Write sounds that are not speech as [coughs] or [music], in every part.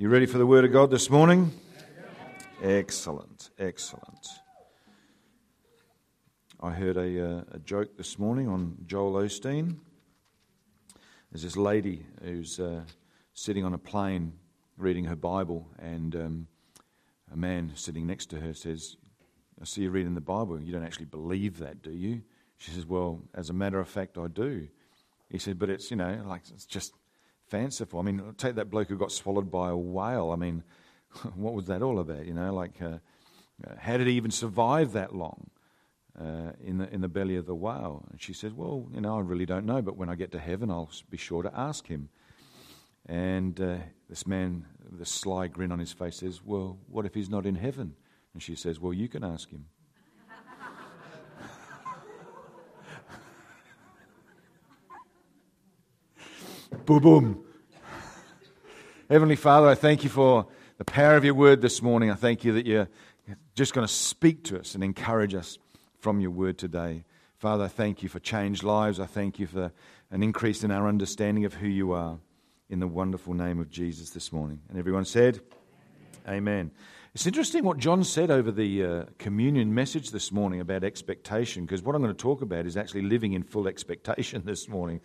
You ready for the Word of God this morning? Excellent, excellent. I heard a, uh, a joke this morning on Joel Osteen. There's this lady who's uh, sitting on a plane reading her Bible, and um, a man sitting next to her says, I see you reading the Bible. You don't actually believe that, do you? She says, Well, as a matter of fact, I do. He said, But it's, you know, like it's just fanciful. I mean, take that bloke who got swallowed by a whale. I mean, [laughs] what was that all about? You know, like, uh, uh, how did he even survive that long uh, in, the, in the belly of the whale? And she says, Well, you know, I really don't know, but when I get to heaven, I'll be sure to ask him. And uh, this man, the sly grin on his face, says, Well, what if he's not in heaven? And she says, Well, you can ask him. [laughs] boom, boom. Heavenly Father, I thank you for the power of your word this morning. I thank you that you're just going to speak to us and encourage us from your word today. Father, I thank you for changed lives. I thank you for an increase in our understanding of who you are in the wonderful name of Jesus this morning. And everyone said, Amen. Amen. It's interesting what John said over the uh, communion message this morning about expectation, because what I'm going to talk about is actually living in full expectation [laughs] this morning.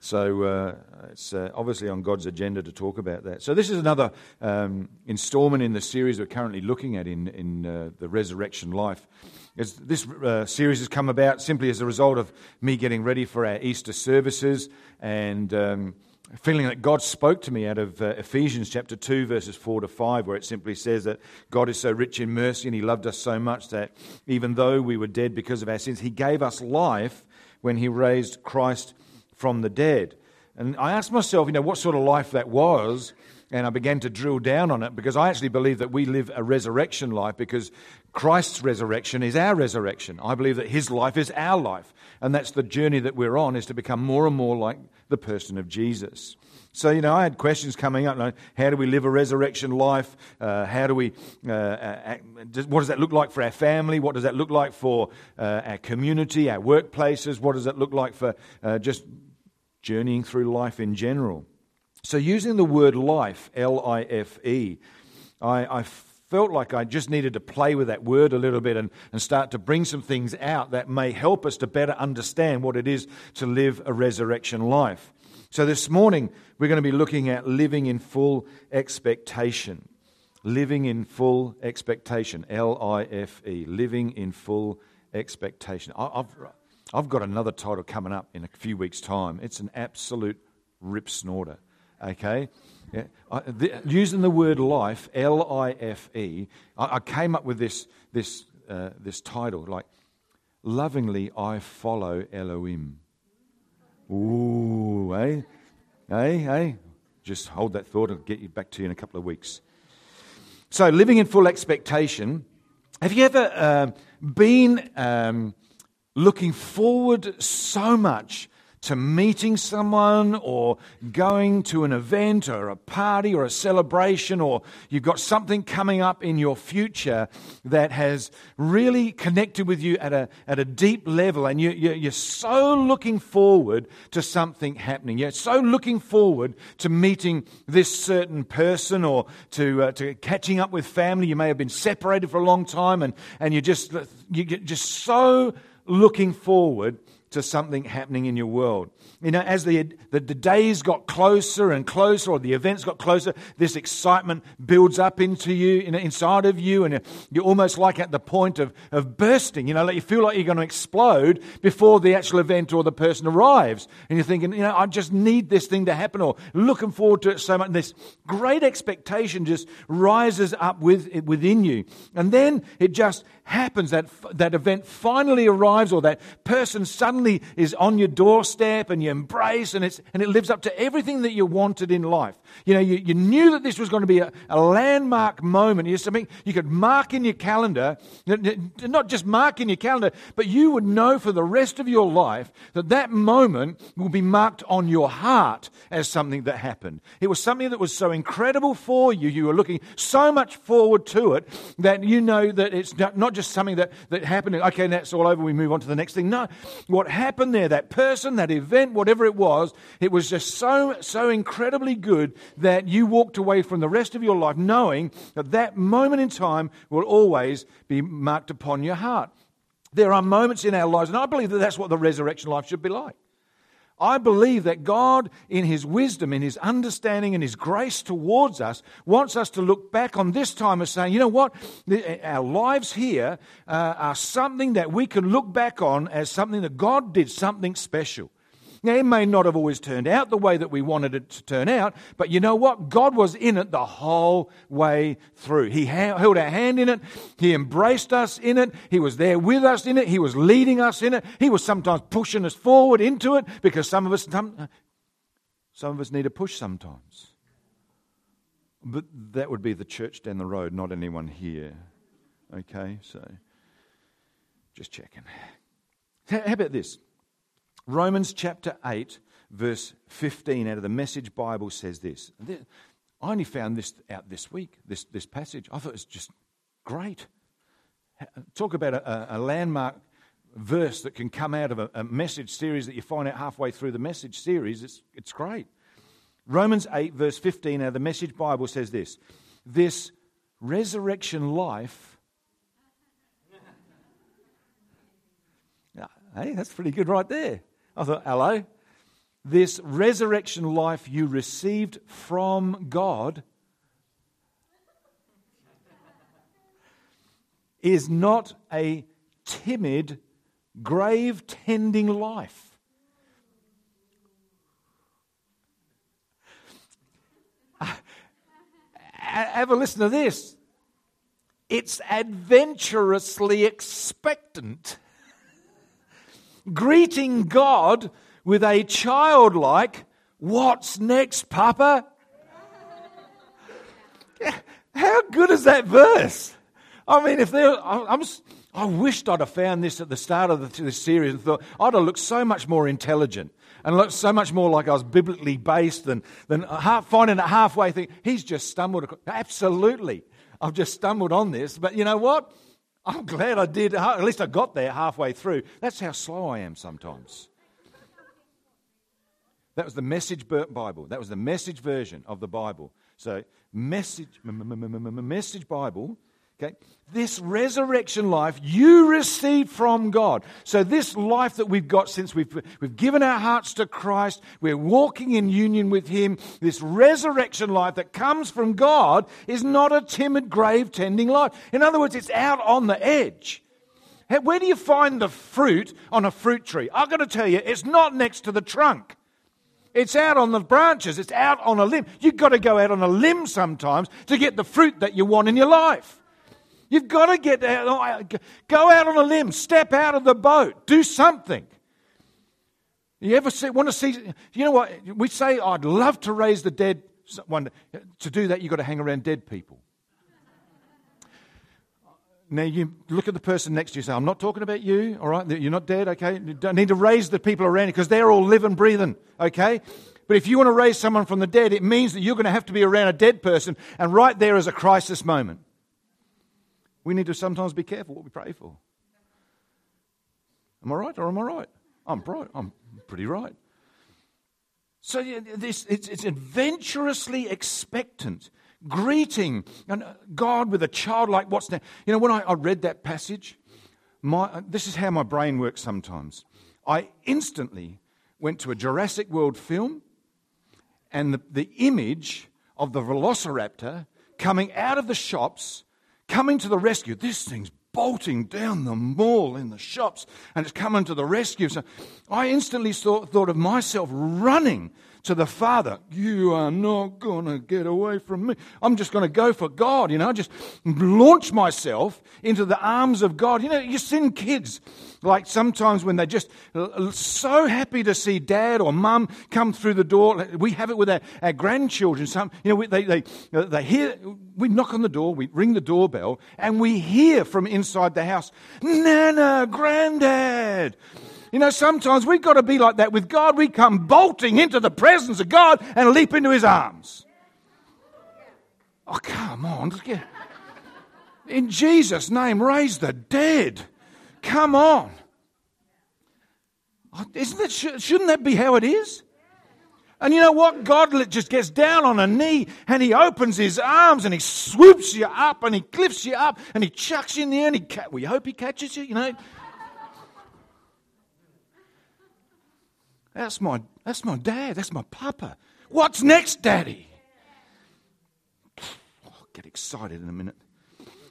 So uh, it's uh, obviously on God's agenda to talk about that. So this is another um, installment in the series we're currently looking at in, in uh, the resurrection life. This uh, series has come about simply as a result of me getting ready for our Easter services and um, feeling that God spoke to me out of uh, Ephesians chapter 2, verses 4 to 5, where it simply says that God is so rich in mercy and He loved us so much that even though we were dead because of our sins, He gave us life when He raised Christ from the dead. And I asked myself, you know, what sort of life that was. And I began to drill down on it because I actually believe that we live a resurrection life because Christ's resurrection is our resurrection. I believe that his life is our life. And that's the journey that we're on, is to become more and more like the person of Jesus. So, you know, I had questions coming up. Like, how do we live a resurrection life? Uh, how do we, uh, act, what does that look like for our family? What does that look like for uh, our community, our workplaces? What does that look like for uh, just journeying through life in general. So, using the word life, L I F E, I, felt like I just needed to play with that word a little bit and, and start to bring some things out that may help us to better understand what it is to live a resurrection life. So, this morning, we're going to be looking at living in full expectation. Living in full expectation. L I F E. Living in full expectation. I, I've I've got another title coming up in a few weeks' time. It's an absolute rip snorter. Okay? Yeah. I, the, using the word life, L I F E, I came up with this, this, uh, this title like, Lovingly I Follow Elohim. Ooh, eh? Eh? Eh? Just hold that thought. I'll get you back to you in a couple of weeks. So, living in full expectation. Have you ever uh, been. Um, looking forward so much to meeting someone or going to an event or a party or a celebration, or you've got something coming up in your future that has really connected with you at a, at a deep level, and you, you, are so looking forward to something happening. You're so looking forward to meeting this certain person or to, uh, to catching up with family. You may have been separated for a long time, and, and you're just, you're just so looking forward to something happening in your world. You know, as the, the, the, days got closer and closer, or the events got closer, this excitement builds up into you, inside of you, and you're almost like at the point of, of bursting. You know, like you feel like you're going to explode before the actual event or the person arrives. And you're thinking, you know, I just need this thing to happen, or looking forward to it so much. And this great expectation just rises up with, within you. And then it just happens that that event finally arrives, or that person suddenly is on your doorstep and you embrace, and, it's, and it lives up to everything that you wanted in life. You know, you, you knew that this was going to be a, a landmark moment. You something you could mark in your calendar, not just mark in your calendar, but you would know for the rest of your life that that moment will be marked on your heart as something that happened. It was something that was so incredible for you. You were looking so much forward to it that you know that it's not, not just something that, that happened. Okay, that's all over. We move on to the next thing. No, what happened there, that person, that event, whatever it was, it was just so, so incredibly good that you walked away from the rest of your life knowing that that moment in time will always be marked upon your heart. There are moments in our lives, and I believe that that's what the resurrection life should be like. I believe that God, in His wisdom, in His understanding, and His grace towards us, wants us to look back on this time as saying, you know what? Our lives here uh, are something that we can look back on as something that God did something special. Now, it may not have always turned out the way that we wanted it to turn out, but you know what? God was in it the whole way through. He held our hand in it. He embraced us in it. He was there with us in it. He was leading us in it. He was sometimes pushing us forward into it because some of us, some, some of us need a push sometimes. But that would be the church down the road, not anyone here. Okay, so just checking. How about this? Romans chapter 8, verse 15 out of the Message Bible says this. I only found this out this week, this, this passage. I thought it was just great. Talk about a, a landmark verse that can come out of a, a, message series that you find out halfway through the message series. It's, it's great. Romans 8, verse 15 out of the Message Bible says this This resurrection life. [laughs] hey, that's pretty good right there. I thought, hello. This resurrection life you received from God is not a timid, grave tending life. Uh, have a listen to this. It's adventurously expectant greeting God with a childlike, What's next, Papa? How good is that verse? I mean, if there, I'm, I wished I'd have found this at the start of the, this series and thought I'd have looked so much more intelligent and looked so much more like I was biblically based than, than half, finding it halfway. Think he's just stumbled. Across. Absolutely, I've just stumbled on this. But you know what? I'm glad I did. At least I got there halfway through. That's how slow I am sometimes. That was the message Bible. That was the message version of the Bible. So, message, message Bible Okay? This resurrection life you received from God. So, this life that we've got since we've, we've given our hearts to Christ, we're walking in union with Him, this resurrection life that comes from God is not a timid, grave tending life. In other words, it's out on the edge. Where do you find the fruit on a fruit tree? I've got to tell you, it's not next to the trunk. It's out on the branches. It's out on a limb. You've got to go out on a limb sometimes to get the fruit that you want in your life. You've got to get out, go out on a limb, step out of the boat, do something. You ever see, want to see, you know what? We say, I'd love to raise the dead. One, to do that, you've got to hang around dead people. Now, you look at the person next to you say, I'm not talking about you, all right? You're not dead, okay? You don't need to raise the people around you because they're all living, breathing, okay? But if you want to raise someone from the dead, it means that you're going to have to be around a dead person, and right there is a crisis moment. We need to sometimes be careful what we pray for. Am I right or am I right? I'm right. I'm pretty right. So this, it's, it's adventurously expectant, greeting and uh, God with a childlike what's now. You know, when I, I read that passage, my, uh, this is how my brain works sometimes. I instantly went to a Jurassic World film and the, the image of the velociraptor coming out of the shops coming to the rescue. This thing's bolting down the mall in the shops and it's coming to the rescue. So I instantly thought, of myself running to the Father. You are not going to get away from me. I'm just going to go for God, you know, just launch myself into the arms of God. You know, you send kids, like sometimes when they're just so happy to see dad or mum come through the door. We have it with our, our grandchildren. Some, you know, they, they, uh, they hear, we knock on the door, we ring the doorbell, and we hear from inside the house, Nana, Granddad. You know, sometimes we've got to be like that with God. We come bolting into the presence of God and leap into his arms. Oh, come on. In Jesus' name, raise the dead. Come on. Oh, isn't that, shouldn't that be how it is? And you know what? God just gets down on a knee and he opens his arms and he swoops you up and he lifts you up and he chucks you in the air and he ca- we hope he catches you, you know. That's my, that's my dad. That's my papa. What's next, daddy? I'll get excited in a minute.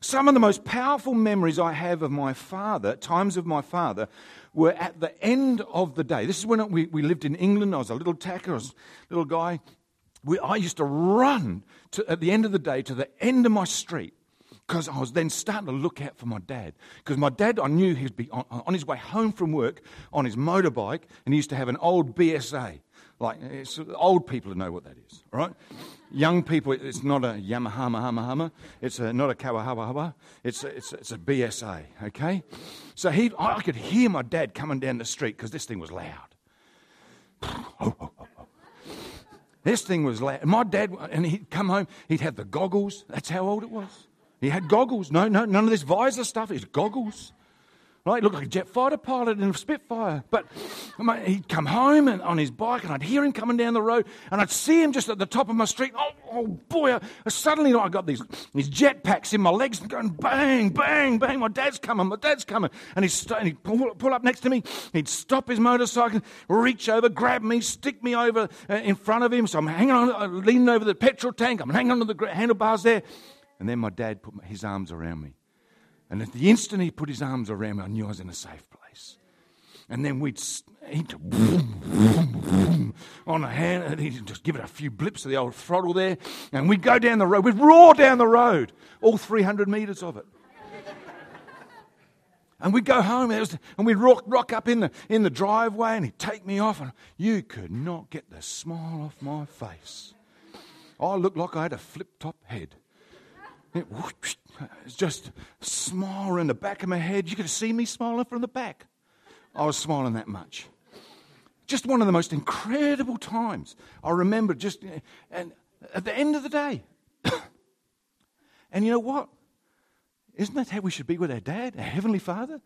Some of the most powerful memories I have of my father, times of my father, were at the end of the day. This is when we, we lived in England. I was a little tacker, I was a little guy. We, I used to run to, at the end of the day to the end of my street because I was then starting to look out for my dad. Because my dad, I knew he'd be on, on, his way home from work on his motorbike, and he used to have an old BSA. Like, old people know what that is, right? Young people, it's not a Yamaha, Mahama, It's a, not a Kawahawa. It's a, it's, it's a BSA, okay? So he, I could hear my dad coming down the street because this thing was loud. [laughs] This thing was loud. My dad, and he'd come home, he'd have the goggles. That's how old it was. He had goggles. No, no, none of this visor stuff. It's goggles. Right? He looked like a jet fighter pilot in a Spitfire. But he'd come home and on his bike, and I'd hear him coming down the road, and I'd see him just at the top of my street. Oh, oh boy! I, suddenly, I got these, these jet packs in my legs and going bang, bang, bang. My dad's coming, my dad's coming. And he'd, st- and he'd pull, pull, up next to me. He'd stop his motorcycle, reach over, grab me, stick me over uh, in front of him. So I'm hanging on, uh, leaning over the petrol tank. I'm hanging onto the handlebars there. And then my dad put his arms around me. And at the instant he put his arms around me, I knew I was in a safe place. And then we'd he'd boom, boom, boom, on a hand, and he'd just give it a few blips of the old throttle there, and we'd go down the road. We'd roar down the road, all 300 metres of it. And we'd go home, and we'd rock, rock up in the, in the driveway, and he'd take me off, and you could not get the smile off my face. I looked like I had a flip top head. It's just smile in the back of my head. You could see me smiling from the back. I was smiling that much. Just one of the most incredible times. I remember just and at the end of the day. [coughs] and you know what? Isn't that how we should be with our dad, our Heavenly Father?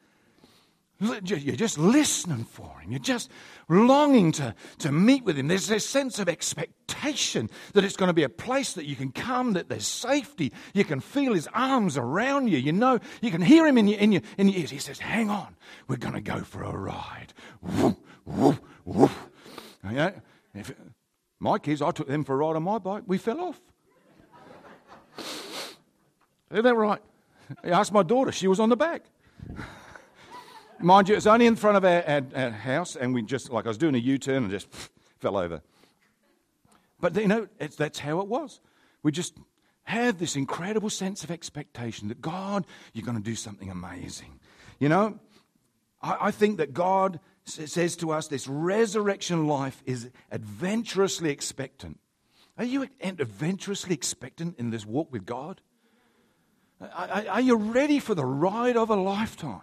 You're just listening for him. You're just longing to, to meet with him. There's this sense of expectation that it's going to be a place that you can come, that there's safety. You can feel his arms around you. You know, you can hear him in your, in your, in your ears. He says, Hang on, we're going to go for a ride. Woof, woof, woof. Oh, yeah, if, my kids, I took them for a ride on my bike. We fell off. Isn't that right? I asked my daughter, she was on the back. Mind you, it's only in front of our, our, our house, and we just, like, I was doing a U turn and just [laughs] fell over. But, you know, that's how it was. We just have this incredible sense of expectation that God, you're going to do something amazing. You know, I, I think that God says to us this resurrection life is adventurously expectant. Are you adventurously expectant in this walk with God? Are you ready for the ride of a lifetime?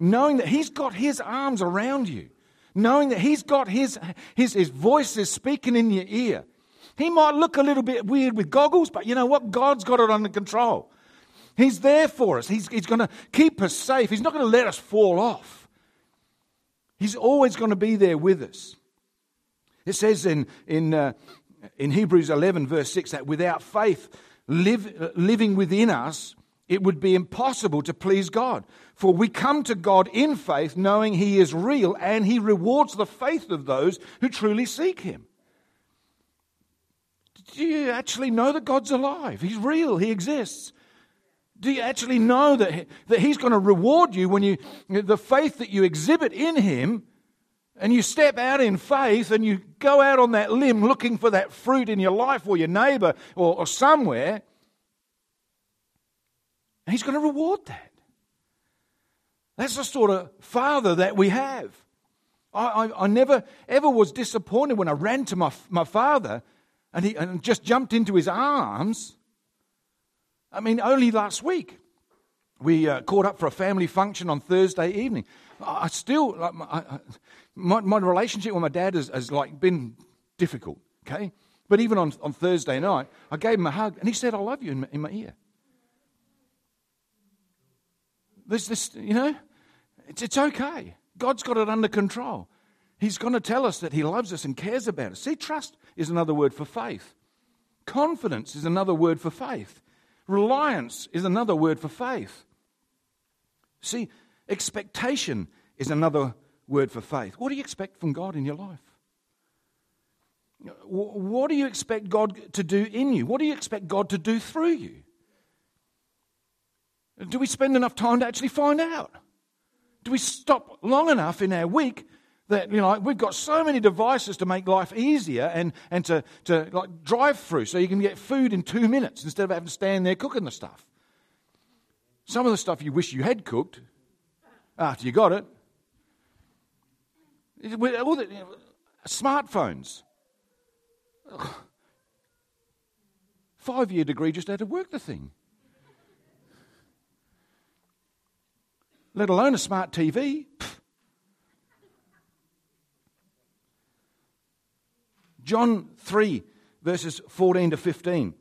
Knowing that He's got His arms around you, knowing that He's got His, His, his voice is speaking in your ear. He might look a little bit weird with goggles, but you know what? God's got it under control. He's there for us. He's, he's going to keep us safe. He's not going to let us fall off. He's always going to be there with us. It says in, in, uh, in Hebrews 11, verse 6, that without faith live, living within us, it would be impossible to please God. For we come to God in faith, knowing He is real, and He rewards the faith of those who truly seek Him. Do you actually know that God's alive? He's real, He exists. Do you actually know that, that He's going to reward you when you, the faith that you exhibit in Him, and you step out in faith and you go out on that limb looking for that fruit in your life or your neighbor or, or somewhere? And he's going to reward that. That's the sort of father that we have. I, I, I, never ever was disappointed when I ran to my, my father and he and just jumped into his arms. I mean, only last week we uh, caught up for a family function on Thursday evening. I still, like, I, my, my relationship with my dad has, has like been difficult, okay? But even on, on Thursday night, I gave him a hug and he said, I love you in my, in my ear. There's this, you know, it's, it's okay. God's got it under control. He's going to tell us that He loves us and cares about us. See, trust is another word for faith. Confidence is another word for faith. Reliance is another word for faith. See, expectation is another word for faith. What do you expect from God in your life? What do you expect God to do in you? What do you expect God to do through you? Do we spend enough time to actually find out? Do we stop long enough in our week that you know we've got so many devices to make life easier and, and to, to like drive through so you can get food in two minutes instead of having to stand there cooking the stuff. Some of the stuff you wish you had cooked after you got it. All the, you know, smartphones. Five year degree just had to work the thing. Let alone a smart TV. John 3, verses 14 to 15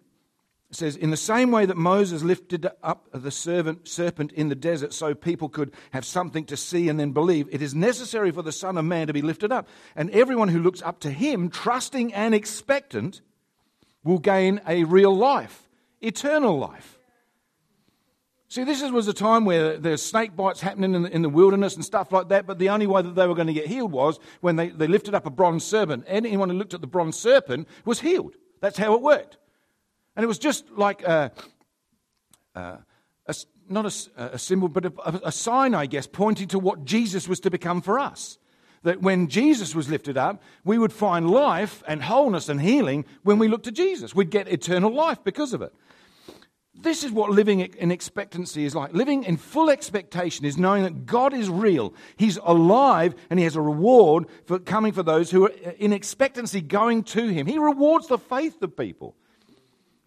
says, In the same way that Moses lifted up the servant, serpent in the desert so people could have something to see and then believe, it is necessary for the Son of Man to be lifted up. And everyone who looks up to him, trusting and expectant, will gain a real life, eternal life. See, this was a time where there's snake bites happening in the, in the, wilderness and stuff like that, but the only way that they were going to get healed was when they, they lifted up a bronze serpent. Anyone who looked at the bronze serpent was healed. That's how it worked. And it was just like uh, uh, a, a, a not a, a, symbol, but a, sign, I guess, pointing to what Jesus was to become for us. That when Jesus was lifted up, we would find life and wholeness and healing when we looked to Jesus. We'd get eternal life because of it. This is what living in expectancy is like. Living in full expectation is knowing that God is real. He's alive and He has a reward for coming for those who are in expectancy going to Him. He rewards the faith of people.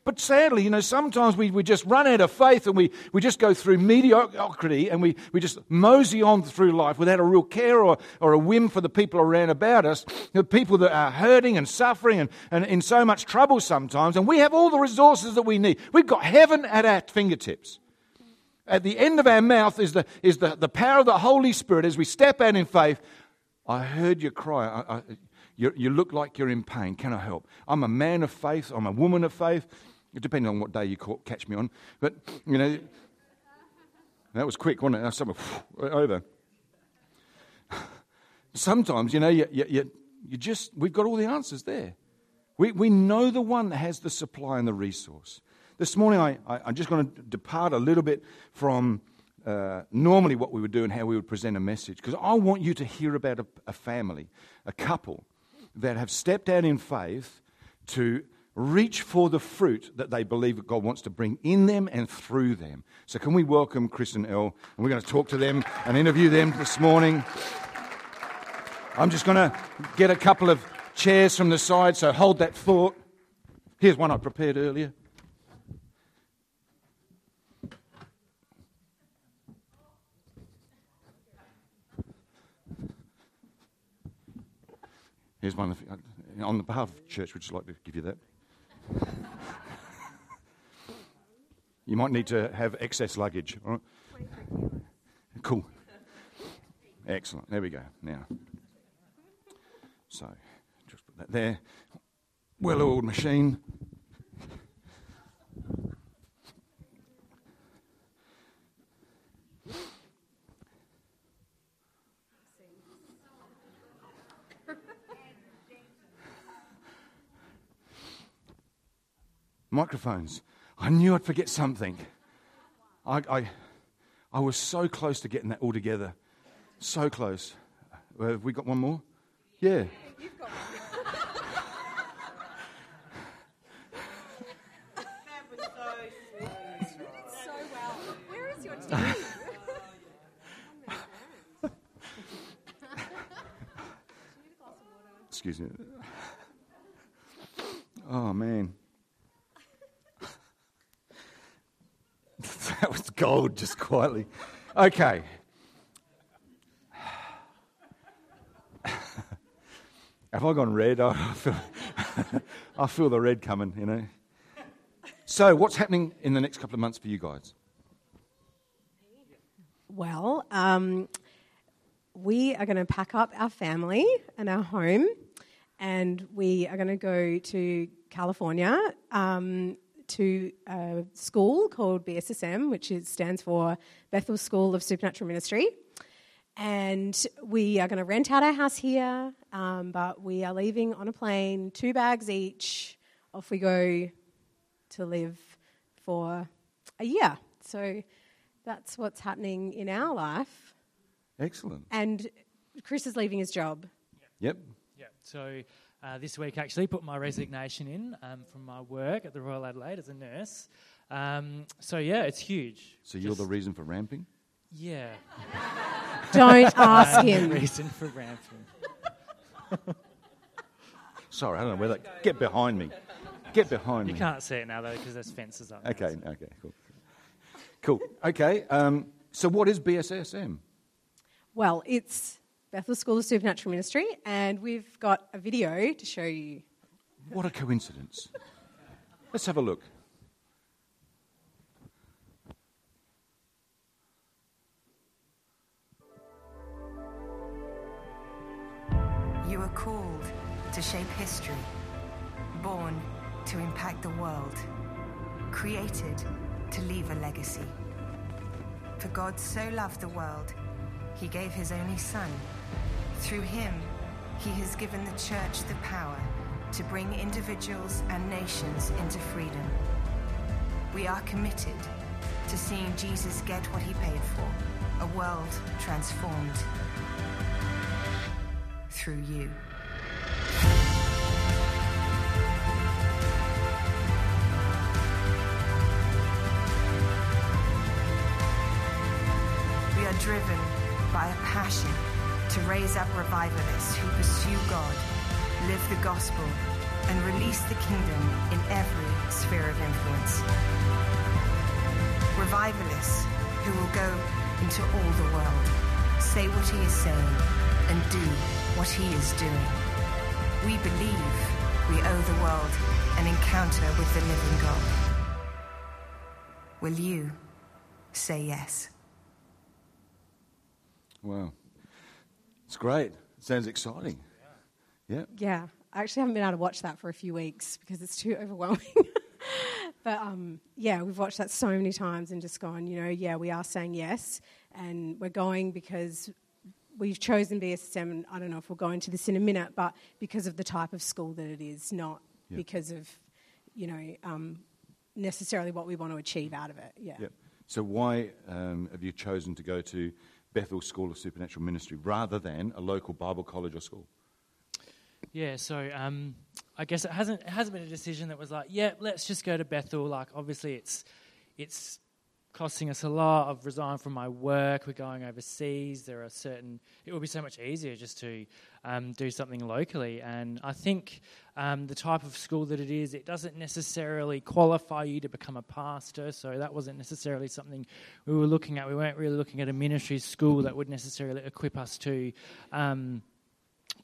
But sadly, you know, sometimes we, we just run out of faith and we, we just go through mediocrity and we, we just mosey on through life without a real care or, or a whim for the people around about us, the people that are hurting and suffering and, and in so much trouble sometimes. And we have all the resources that we need. We've got heaven at our fingertips. At the end of our mouth is the, is the, the power of the Holy Spirit as we step out in faith. I heard you cry. I, I, you, you look like you're in pain. Can I help? I'm a man of faith. I'm a woman of faith depending on what day you caught, catch me on. But, you know, that was quick, wasn't it? Some, over. Sometimes, you know, you, you, you just, we've got all the answers there. We, we know the one that has the supply and the resource. This morning, I, I, am just going to depart a little bit from uh, normally what we would do and how we would present a message, because I want you to hear about a, a family, a couple that have stepped out in faith to reach for the fruit that they believe that God wants to bring in them and through them. So, can we welcome Chris and Elle? And we're going to talk to them and interview them this morning. I'm just going to get a couple of chairs from the side, so hold that thought. Here's one I prepared earlier. Here's one on the behalf of church, would you like to give you that? You might need to have excess luggage. Cool. Excellent. There we go. Now, so just put that there. Well oiled machine. Microphones. I knew I'd forget something. I, I, I was so close to getting that all together. So close. Uh, have we got one more? Yeah. Excuse me. Oh, man. Gold, just quietly. Okay. [sighs] Have I gone red? [laughs] I feel, I feel the red coming, you know. So, what's happening in the next couple of months for you guys? Well, um, we are going to pack up our family and our home, and we are going to go to California um, to a school called BSSM, which is, stands for Bethel School of Supernatural Ministry. And we are going to rent out our house here, um, but we are leaving on a plane, two bags each. Off we go to live for a year. So that's what's happening in our life. Excellent. And Chris is leaving his job. Yep. Yeah. So uh, this week, actually, put my resignation in um, from my work at the Royal Adelaide as a nurse. Um, so yeah, it's huge. So you're the reason for ramping? Yeah. [laughs] Don't ask [laughs] I'm the him. reason for ramping. [laughs] Sorry, I don't know where that. Get behind me. Get behind You me. can't see it now though because there's fences up. there. Okay, okay, cool. Cool. Okay, um, so what is BSSM? Well, it's Bethel School of Supernatural Ministry, and we've got a video to show you. What a coincidence. Let's have a look. You are called to shape history, born to impact the world, created to leave a legacy. For God so loved the world, he gave his only Son. Through him, he has given the church the power to bring individuals and nations into freedom. We are committed to seeing Jesus get what he paid for, a world transformed through you. We are driven by a passion to raise up revivalists who pursue God, live the gospel, and release the kingdom in every sphere of influence. Revivalists who will go into all the world, say what he is saying, and do what he is doing. We believe we owe the world an encounter with the living God. Will you say yes? Wow. It's great. Sounds exciting. Yeah. Yeah, I actually haven't been able to watch that for a few weeks because it's too [laughs] overwhelming. but um, yeah, we've watched that so many times and just gone, you know, yeah, we are saying yes, and we're going because we've chosen BSSM. And I don't know if we'll go into this in a minute, but because of the type of school that it is, not Yeah. because of, you know, um, necessarily what we want to achieve out of it. Yeah. Yep. So why um, have you chosen to go to Bethel School of Supernatural Ministry rather than a local Bible college or school? Yeah, so um, I guess it hasn't it hasn't been a decision that was like, yeah, let's just go to Bethel. Like, obviously, it's it's costing us a lot. I've resigned from my work. We're going overseas. There are certain. It would be so much easier just to um, do something locally. And I think um, the type of school that it is, it doesn't necessarily qualify you to become a pastor. So that wasn't necessarily something we were looking at. We weren't really looking at a ministry school that would necessarily equip us to. Um,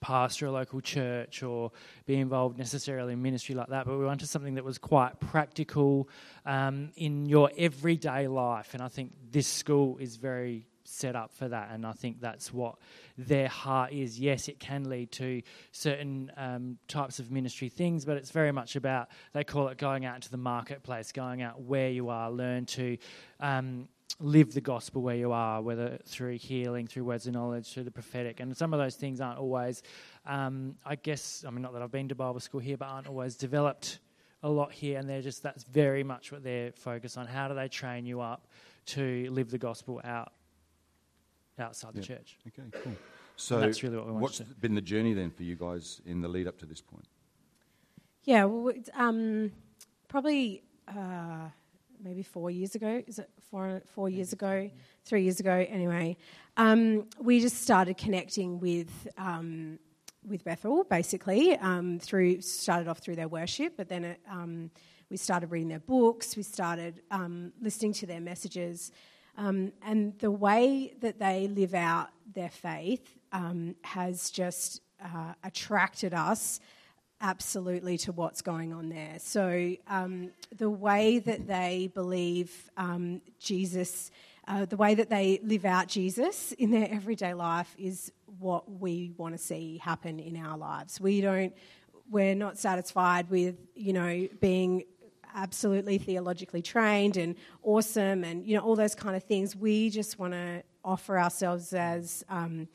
pastor a local church or be involved necessarily in ministry like that, but we wanted something that was quite practical um, in your everyday life. And I think this school is very set up for that. And I think that's what their heart is. Yes, it can lead to certain um, types of ministry things, but it's very much about, they call it going out into the marketplace, going out where you are, learn to. Um, live the gospel where you are, whether through healing, through words of knowledge, through the prophetic. And some of those things aren't always, um, I guess, I mean, not that I've been to Bible school here, but aren't always developed a lot here. And they're just, that's very much what they're focused on. How do they train you up to live the gospel out outside the church? Okay, cool. So that's really what we want what's to do. been the journey then for you guys in the lead up to this point? Yeah, well, um, probably uh, maybe four years ago. Is it four four years ago? Three years ago, anyway. Um, we just started connecting with um, with Bethel, basically um, through started off through their worship, but then it, um, we started reading their books. We started um, listening to their messages. Um, and the way that they live out their faith um, has just uh, attracted us absolutely to what's going on there. So, um, the way that they believe um, Jesus uh, the way that they live out Jesus in their everyday life is what we want to see happen in our lives. We don't, we're not satisfied with, you know, being absolutely theologically trained and awesome and, you know, all those kind of things. We just want to offer ourselves as um,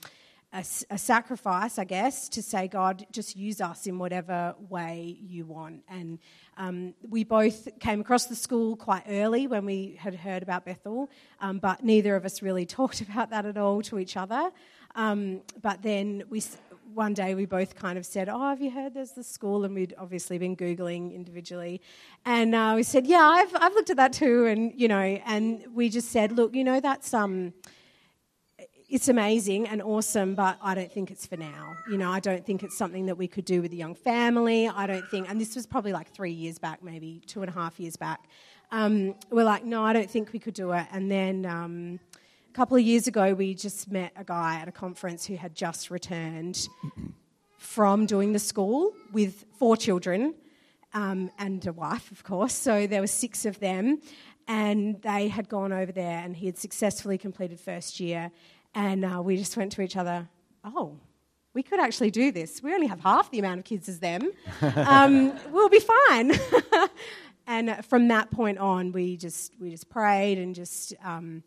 a, a, sacrifice, I guess, to say, God, just use us in whatever way you want. And um, we both came across the school quite early when we had heard about Bethel, um, but neither of us really [laughs] talked about that at all to each other. Um, but then we, one day we both kind of said, "Oh, have you heard there's the school?" And we'd obviously been googling individually, and uh, we said, "Yeah, I've I've looked at that too." And you know, and we just said, "Look, you know, that's um." It's amazing and awesome, but I don't think it's for now. You know, I don't think it's something that we could do with a young family. I don't think, and this was probably like three years back, maybe two and a half years back. Um, we're like, no, I don't think we could do it. And then um, a couple of years ago, we just met a guy at a conference who had just returned from doing the school with four children um, and a wife, of course. So there were six of them, and they had gone over there, and he had successfully completed first year and uh, we just went to each other, oh, we could actually do this. We only have half the amount of kids as them. [laughs] Um, we'll be fine. [laughs] and from that point on, we just we just prayed and just um,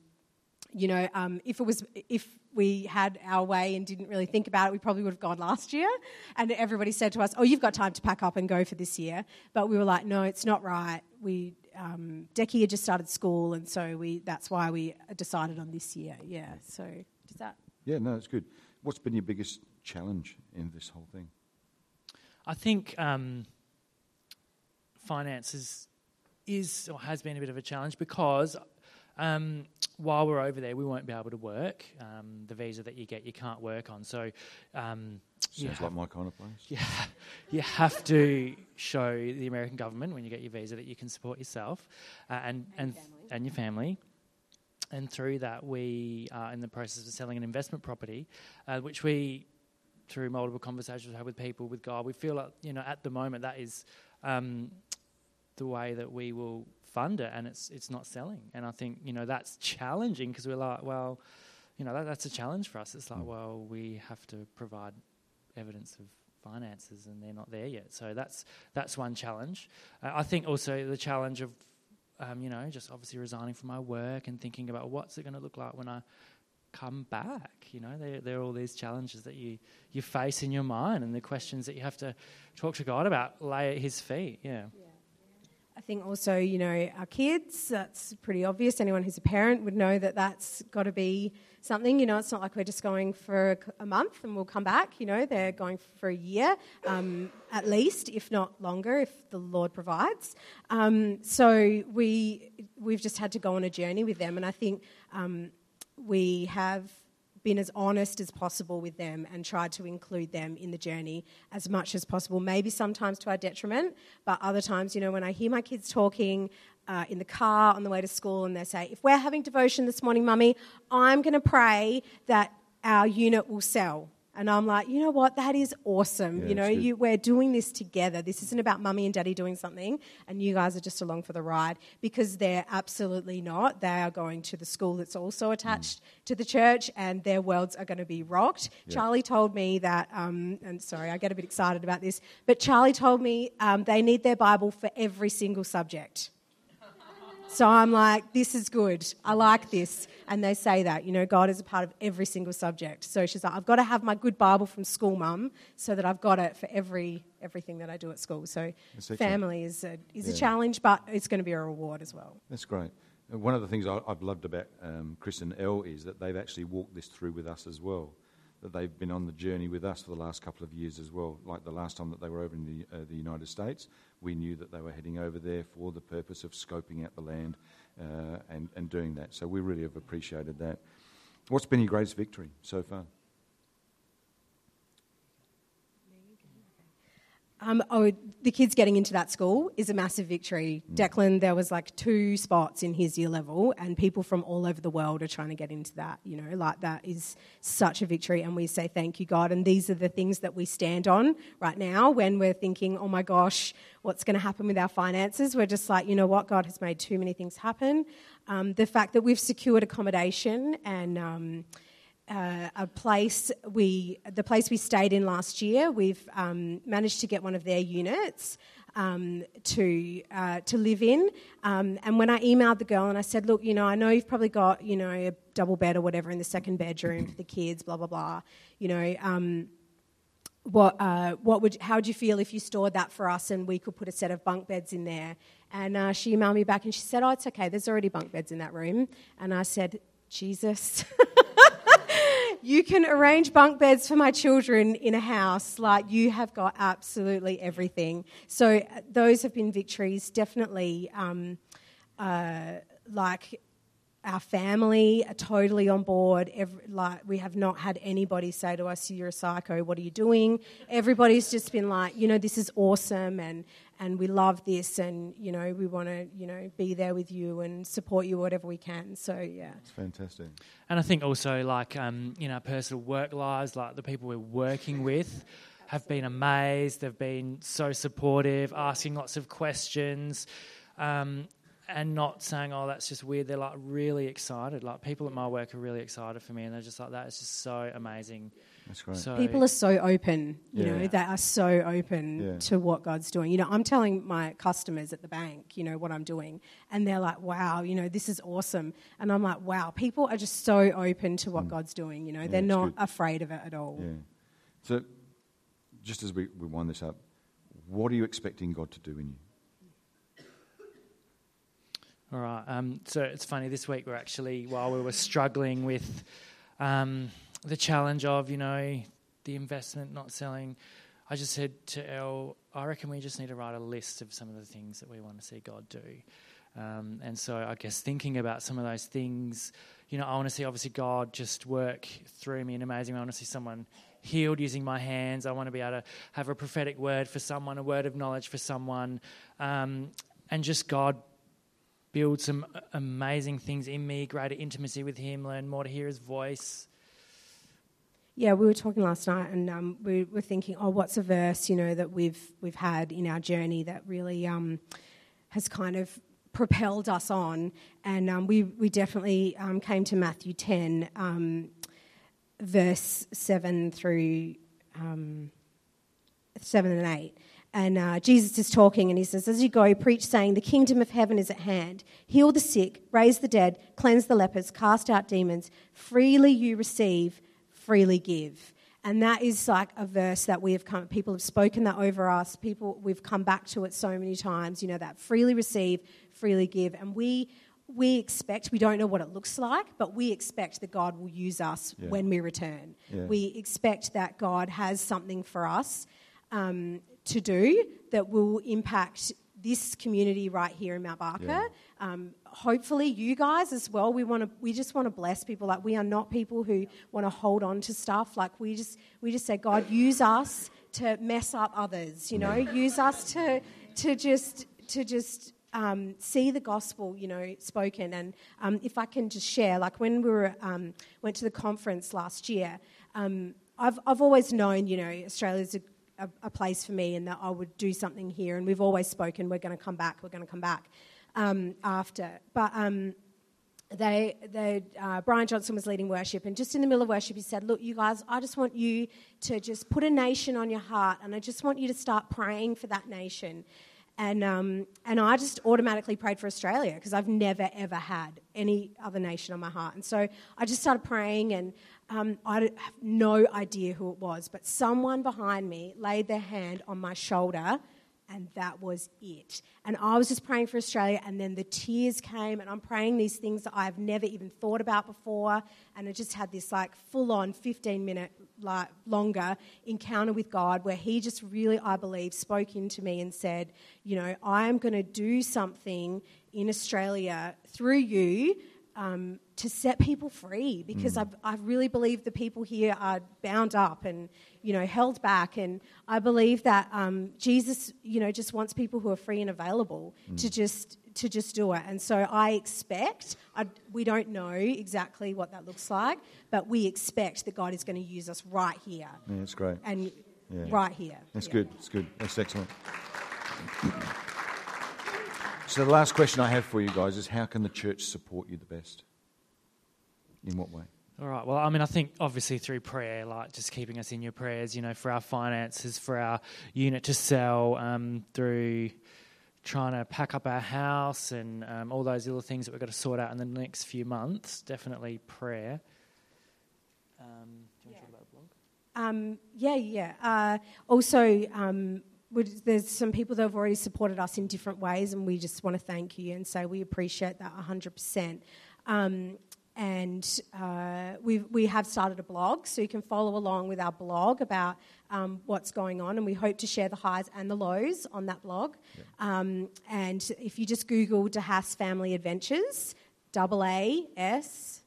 you know um, if it was if we had our way and didn't really think about it, we probably would have gone last year. And everybody said to us, "Oh, you've got time to pack up and go for this year." But we were like, "No, it's not right." We um, Decky had just started school, and so we that's why we decided on this year. Yeah, so. Does that? Yeah, no, it's good. What's been your biggest challenge in this whole thing? I think um, finances is or has been a bit of a challenge because um, while we're over there, we won't be able to work. Um, the visa that you get, you can't work on. So, um, sounds like my kind of place. [laughs] Yeah, you have to show the American government when you get your visa that you can support yourself uh, and and and, and your family and through that, we are in the process of selling an investment property, uh, which we, through multiple conversations we had with people, with God, we feel like you know at the moment that is um, the way that we will fund it, and it's it's not selling. And I think you know that's challenging because we're like, well, you know that, that's a challenge for us. It's like, mm. well, we have to provide evidence of finances, and they're not there yet. So that's that's one challenge. Uh, I think also the challenge of um, you know, just obviously resigning from my work and thinking about what's it going to look like when I come back. You know, there, there are all these challenges that you, you face in your mind and the questions that you have to talk to God about, lay at His feet. Yeah. yeah. I think also, you know, our kids, that's pretty obvious. Anyone who's a parent would know that that's got to be something. You know, it's not like we're just going for a month and we'll come back. You know, they're going for a year um, at least, if not longer, if the Lord provides. Um, so we, we've just had to go on a journey with them. And I think um, we have been as honest as possible with them and tried to include them in the journey as much as possible. Maybe sometimes to our detriment, but other times, you know, when I hear my kids talking uh, in the car on the way to school and they say, If we're having devotion this morning, mummy, I'm going to pray that our unit will sell. And I'm like, you know what? That is awesome. Yeah, you know, you, we're doing this together. This isn't about mummy and daddy doing something, and you guys are just along for the ride because they're absolutely not. They are going to the school that's also attached mm. to the church, and their worlds are going to be rocked. Yeah. Charlie told me that, um, and sorry, I get a bit excited about this, but Charlie told me um, they need their Bible for every single subject. So I'm like, this is good. I like this. And they say that, you know, God is a part of every single subject. So she's like, I've got to have my good Bible from school, mum, so that I've got it for every everything that I do at school. So family is a, is yeah. a challenge, but it's going to be a reward as well. That's great. One of the things I've loved about um, Chris and Elle is that they've actually walked this through with us as well that they've been on the journey with us for the last couple of years as well. Like the last time that they were over in the, uh, the United States, we knew that they were heading over there for the purpose of scoping out the land uh, and, and doing that. So we really have appreciated that. What's been your greatest victory so far? Um, oh, the kids getting into that school is a massive victory. Declan, there was like two spots in his year level, and people from all over the world are trying to get into that. You know, like that is such a victory, and we say thank you, God. And these are the things that we stand on right now when we're thinking, oh my gosh, what's going to happen with our finances? We're just like, you know what, God has made too many things happen. Um, the fact that we've secured accommodation and um, uh, a place we the place we stayed in last year. We've um, managed to get one of their units. Um, to uh, to live in. Um, and when I emailed the girl and I said, "Look, you know, I know you've probably got you know a double bed or whatever in the second bedroom for the kids, blah blah blah. You know, um, what uh, what would how would you feel if you stored that for us and we could put a set of bunk beds in there?" And uh, she emailed me back and she said, "Oh, it's okay. There's already bunk beds in that room." And I said, "Jesus." [laughs] you can arrange bunk beds for my children in a house. Like, you have got absolutely everything. So, uh, those have been victories, definitely. Um, uh, like, our family are totally on board. Every, like, we have not had anybody say to us, You're a psycho, what are you doing? Everybody's just been like, You know, this is awesome, and and we love this and you know we want to you know be there with you and support you whatever we can. So yeah. It's fantastic. And i think also like um, in our personal work lives like the people we're working with have been amazed they've been so supportive asking lots of questions. Um, and not saying, "Oh, that's just weird." They're like really excited. Like people at my work are really excited for me, and they're just like, "That is just so amazing." That's great. So, People are so open, you Yeah. know, they are so open Yeah. to what God's doing. You know, I'm telling my customers at the bank, you know, what I'm doing, and they're like, wow, you know, this is awesome. And I'm like, wow, people are just so open to what God's doing, you know, they're Mm. not good. afraid of it at all. Yeah. So, just as we, we wind this up, what are you expecting God to do in you? All right. Um, so it's funny. This week we're actually while we were struggling with um, the challenge of you know the investment not selling, I just said to Elle, I reckon we just need to write a list of some of the things that we want to see God do. Um, and so I guess thinking about some of those things, you know, I want to see obviously God just work through me in amazing way. I want to see someone healed using my hands. I want to be able to have a prophetic word for someone, a word of knowledge for someone, um, and just God build some amazing things in me, greater intimacy with Him, learn more to hear His voice. Yeah, we were talking last night, and um, we were thinking, oh, what's a verse you know that we've we've had in our journey that really um, has kind of propelled us on, and um, we we definitely um, came to Matthew ten, um, verse seven through um, seven and eight. And uh, Jesus is talking, and he says, As you go, preach, saying, The kingdom of heaven is at hand. Heal the sick, raise the dead, cleanse the lepers, cast out demons. Freely you receive, freely give. And that is like a verse that we have come, people have spoken that over us. People, we've come back to it so many times, you know, that freely receive, freely give. And we, we expect, we don't know what it looks like, but we expect that God will use us Yeah. when we return. Yeah. We expect that God has something for us um, to do that will impact this community right here in Mount Barker. Yeah. Um, hopefully, you guys as well. We want to. We just want to bless people. Like we are not people who want to hold on to stuff. Like we just we just say, God, use us to mess up others. You know, use us to to just to just um, see the gospel, you know, spoken. And um, if I can just share, like when we were um, went to the conference last year, um, I've I've always known, you know, Australia's a, a, a place for me, and that I would do something here. And we've always spoken, we're going to come back, we're going to come back um, after. But um, they, they, uh, Brian Johnson was leading worship, and just in the middle of worship, he said, Look, you guys, I just want you to just put a nation on your heart, and I just want you to start praying for that nation. And, um, and I just automatically prayed for Australia because I've never, ever had any other nation on my heart. And so I just started praying, and um, I have no idea who it was, but someone behind me laid their hand on my shoulder and that was it. And I was just praying for Australia, and then the tears came, and I'm praying these things that I've never even thought about before, and I just had this like full on 15 minute like longer encounter with God where He just really, I believe, spoke into me and said, you know, I am going to do something in Australia through you um, to set people free because I, I really believe the people here are bound up and you know held back, and I believe that um, Jesus, you know, just wants people who are free and available to just to just do it. And so I expect I, we don't know exactly what that looks like, but we expect that God is going to use us right here Yeah, that's great. and Yeah. right here. That's Yeah. good. That's good. That's excellent. So the last question I have for you guys is how can the church support you the best? In what way? All right. Well, I mean, I think obviously through prayer, like just keeping us in your prayers, you know, for our finances, for our unit to sell, um, through trying to pack up our house and um, all those little things that we've got to sort out in the next few months. Definitely prayer. Um, do you want to talk about the blog? Um, yeah, yeah. Uh, also, um, would- there's some people that have already supported us in different ways, and we just want to thank you and say we appreciate that 100%. Um, and uh, we we have started a blog, so you can follow along with our blog about um, what's going on, and we hope to share the highs and the lows on that blog. Um, and if you just Google DeHaas Family Adventures, double A S,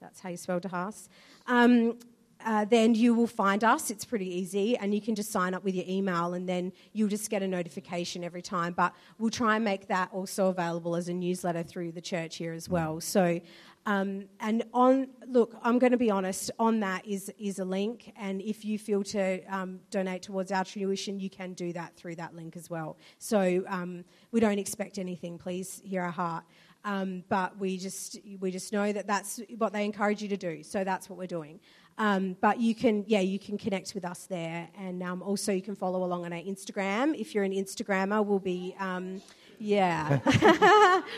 that's how you spell DeHaas. Um, uh, then you will find us. It's pretty easy, and you can just sign up with your email, and then you'll just get a notification every time. But we'll try and make that also available as a newsletter through the church here as well. So, um, and on look, I'm going to be honest. On that is is a link, and if you feel to um, donate towards our tuition, you can do that through that link as well. So um, we don't expect anything. Please hear our heart. Um, but we just we just know that that's what they encourage you to do. So that's what we're doing. Um, but you can yeah you can connect with us there, and um, also you can follow along on our Instagram. If you're an Instagrammer, we'll be um, yeah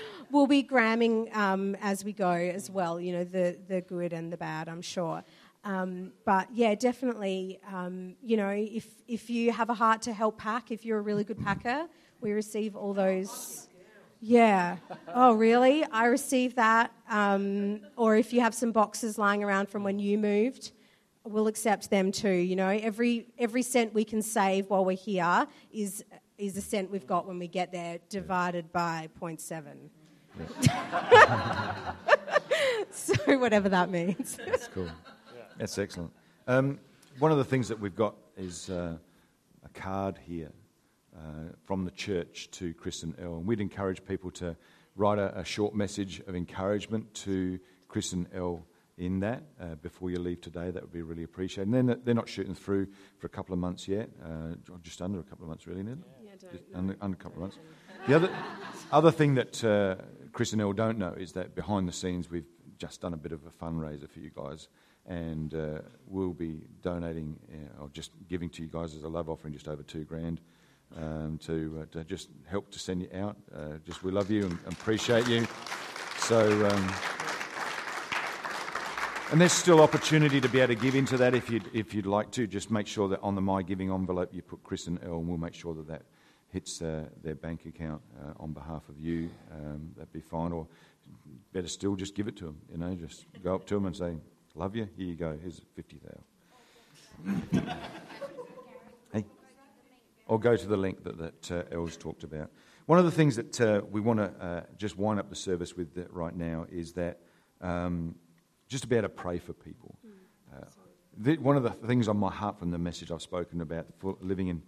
[laughs] we'll be gramming um, as we go as well. You know the the good and the bad. I'm sure. Um, but yeah, definitely. Um, you know, if if you have a heart to help pack, if you're a really good packer, we receive all those. Yeah. Oh, really? I received that. Um, or if you have some boxes lying around from when you moved, we'll accept them too. You know, every every cent we can save while we're here is is a cent we've got when we get there, divided by 0.7. [laughs] so whatever that means. That's cool. That's excellent. Um, one of the things that we've got is uh, a card here from the church to Chris and Elle. And we'd encourage people to write a, a short message of encouragement to Chris and Elle in that uh, before you leave today. That would be really appreciated. And they're not, they're not shooting through for a couple of months yet, uh, just under a couple of months, really, isn't it? Just under, under a couple of months. The other, other thing that uh, Chris and Elle don't know is that behind the scenes we've just done a bit of a fundraiser for you guys, and uh, we'll be donating uh, or just giving to you guys as a love offering just over two grand um, to, uh, to just help to send you out. Uh, just we love you and appreciate you. So. Um, and there's still opportunity to be able to give into that if you'd, if you'd like to. Just make sure that on the My Giving envelope you put Chris and Elle, and we'll make sure that that hits uh, their bank account uh, on behalf of you. Um, that'd be fine. Or better still, just give it to them. You know, just go up to them and say, "Love you. Here you go. Here's fifty thousand. [laughs] or go to the link that that uh, Elle's talked about. One of the things that uh, we want to uh, just wind up the service with that right now is that. Um, just to be able to pray for people. Uh, the, one of the things on my heart from the message I've spoken about, full, living in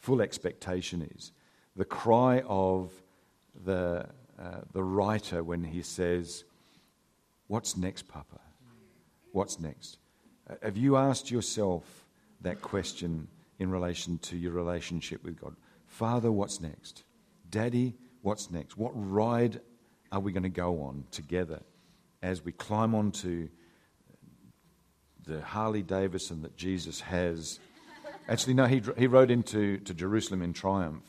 full expectation, is the cry of the, uh, the writer when he says, What's next, Papa? What's next? Uh, have you asked yourself that question in relation to your relationship with God? Father, what's next? Daddy, what's next? What ride are we going to go on together? as we climb onto the Harley Davidson that Jesus has. Actually, no, he, he rode into to Jerusalem in triumph.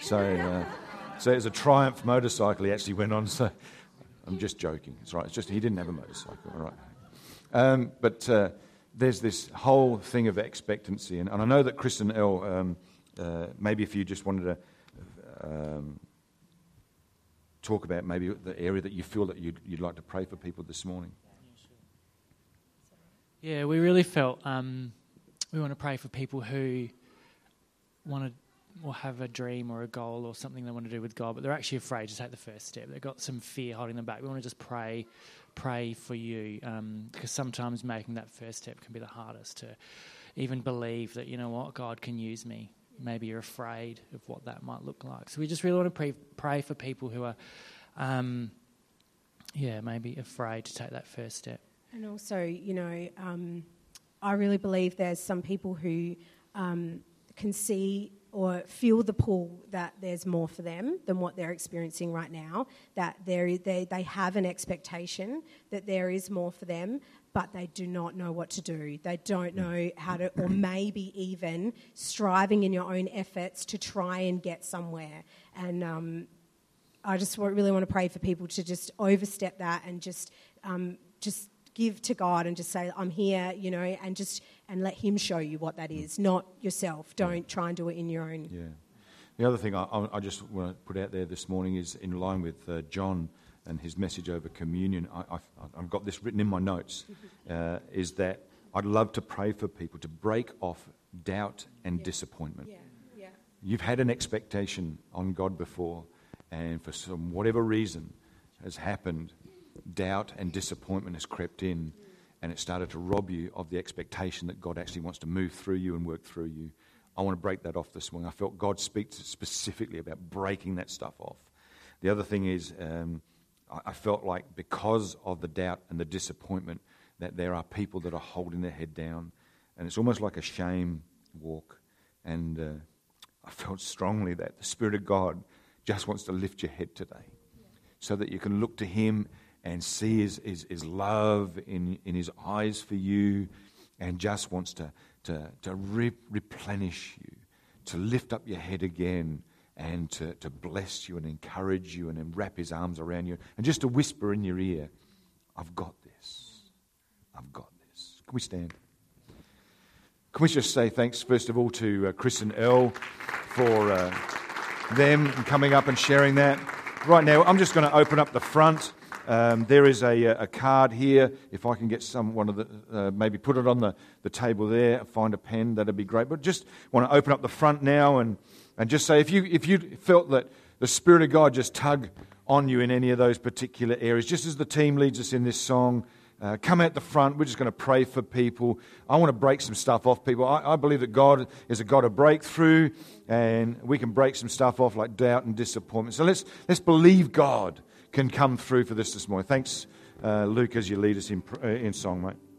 So, uh, so it's a triumph motorcycle he actually went on. So I'm just joking. It's right. It's just he didn't have a motorcycle. All right. Um, but uh, there's this whole thing of expectancy, and, and I know that Chris and Elle, um, uh, maybe if you just wanted to. Um, talk about maybe the area that you feel that you'd, you'd like to pray for people this morning. Yeah, we really felt um, we want to pray for people who want to or have a dream or a goal or something they want to do with God, but they're actually afraid to take the first step. They've got some fear holding them back. We want to just pray, pray for you, because um, sometimes making that first step can be the hardest to even believe that you know what God can use me. Maybe you're afraid of what that might look like. So we just really want to pray, pray for people who are, um, yeah, maybe afraid to take that first step. And also, you know, um, I really believe there's some people who um, can see or feel the pull that there's more for them than what they're experiencing right now, that they, they have an expectation that there is more for them, but they do not know what to do. They don't know how to, or maybe even striving in your own efforts to try and get somewhere. And um, I just really want to pray for people to just overstep that and just, um, just give to God and just say, I'm here, you know, and just and let Him show you what that is, not yourself. Don't try and do it in your own. Yeah. The other thing I, I just want to put out there this morning is in line with uh, John and his message over communion. I, have got this written in my notes. [laughs] Uh, is that I'd love to pray for people to break off doubt and yeah. disappointment. Yeah. Yeah. You've had an expectation on God before, and for some whatever reason has happened, doubt and disappointment has crept in and it started to rob you of the expectation that God actually wants to move through you and work through you. I want to break that off this morning. I felt God speaks specifically about breaking that stuff off. The other thing is, um, I, felt like because of the doubt and the disappointment, that there are people that are holding their head down, and it's almost like a shame walk. And uh, I felt strongly that the Spirit of God just wants to lift your head today so that you can look to Him and see his, his, his love in, in his eyes for you and just wants to, to, to re- replenish you, to lift up your head again and to, to bless you and encourage you and wrap his arms around you and just to whisper in your ear, I've got this. I've got this. Can we stand? Can we just say thanks, first of all, to uh, Chris and Elle for uh, them coming up and sharing that. Right now, I'm just going to open up the front. Um, there is a, a, card here. If I can get some one of the, uh, maybe put it on the, the table there, find a pen, that'd be great. But just want to open up the front now and, and just say if you, if you felt that the Spirit of God just tug on you in any of those particular areas, just as the team leads us in this song, uh, come out the front. We're just going to pray for people. I want to break some stuff off people. I, I, believe that God is a God of breakthrough, and we can break some stuff off like doubt and disappointment. So let's, let's believe God can come through for this this morning. Thanks, uh, Luke, as you lead us in, uh, in song, mate.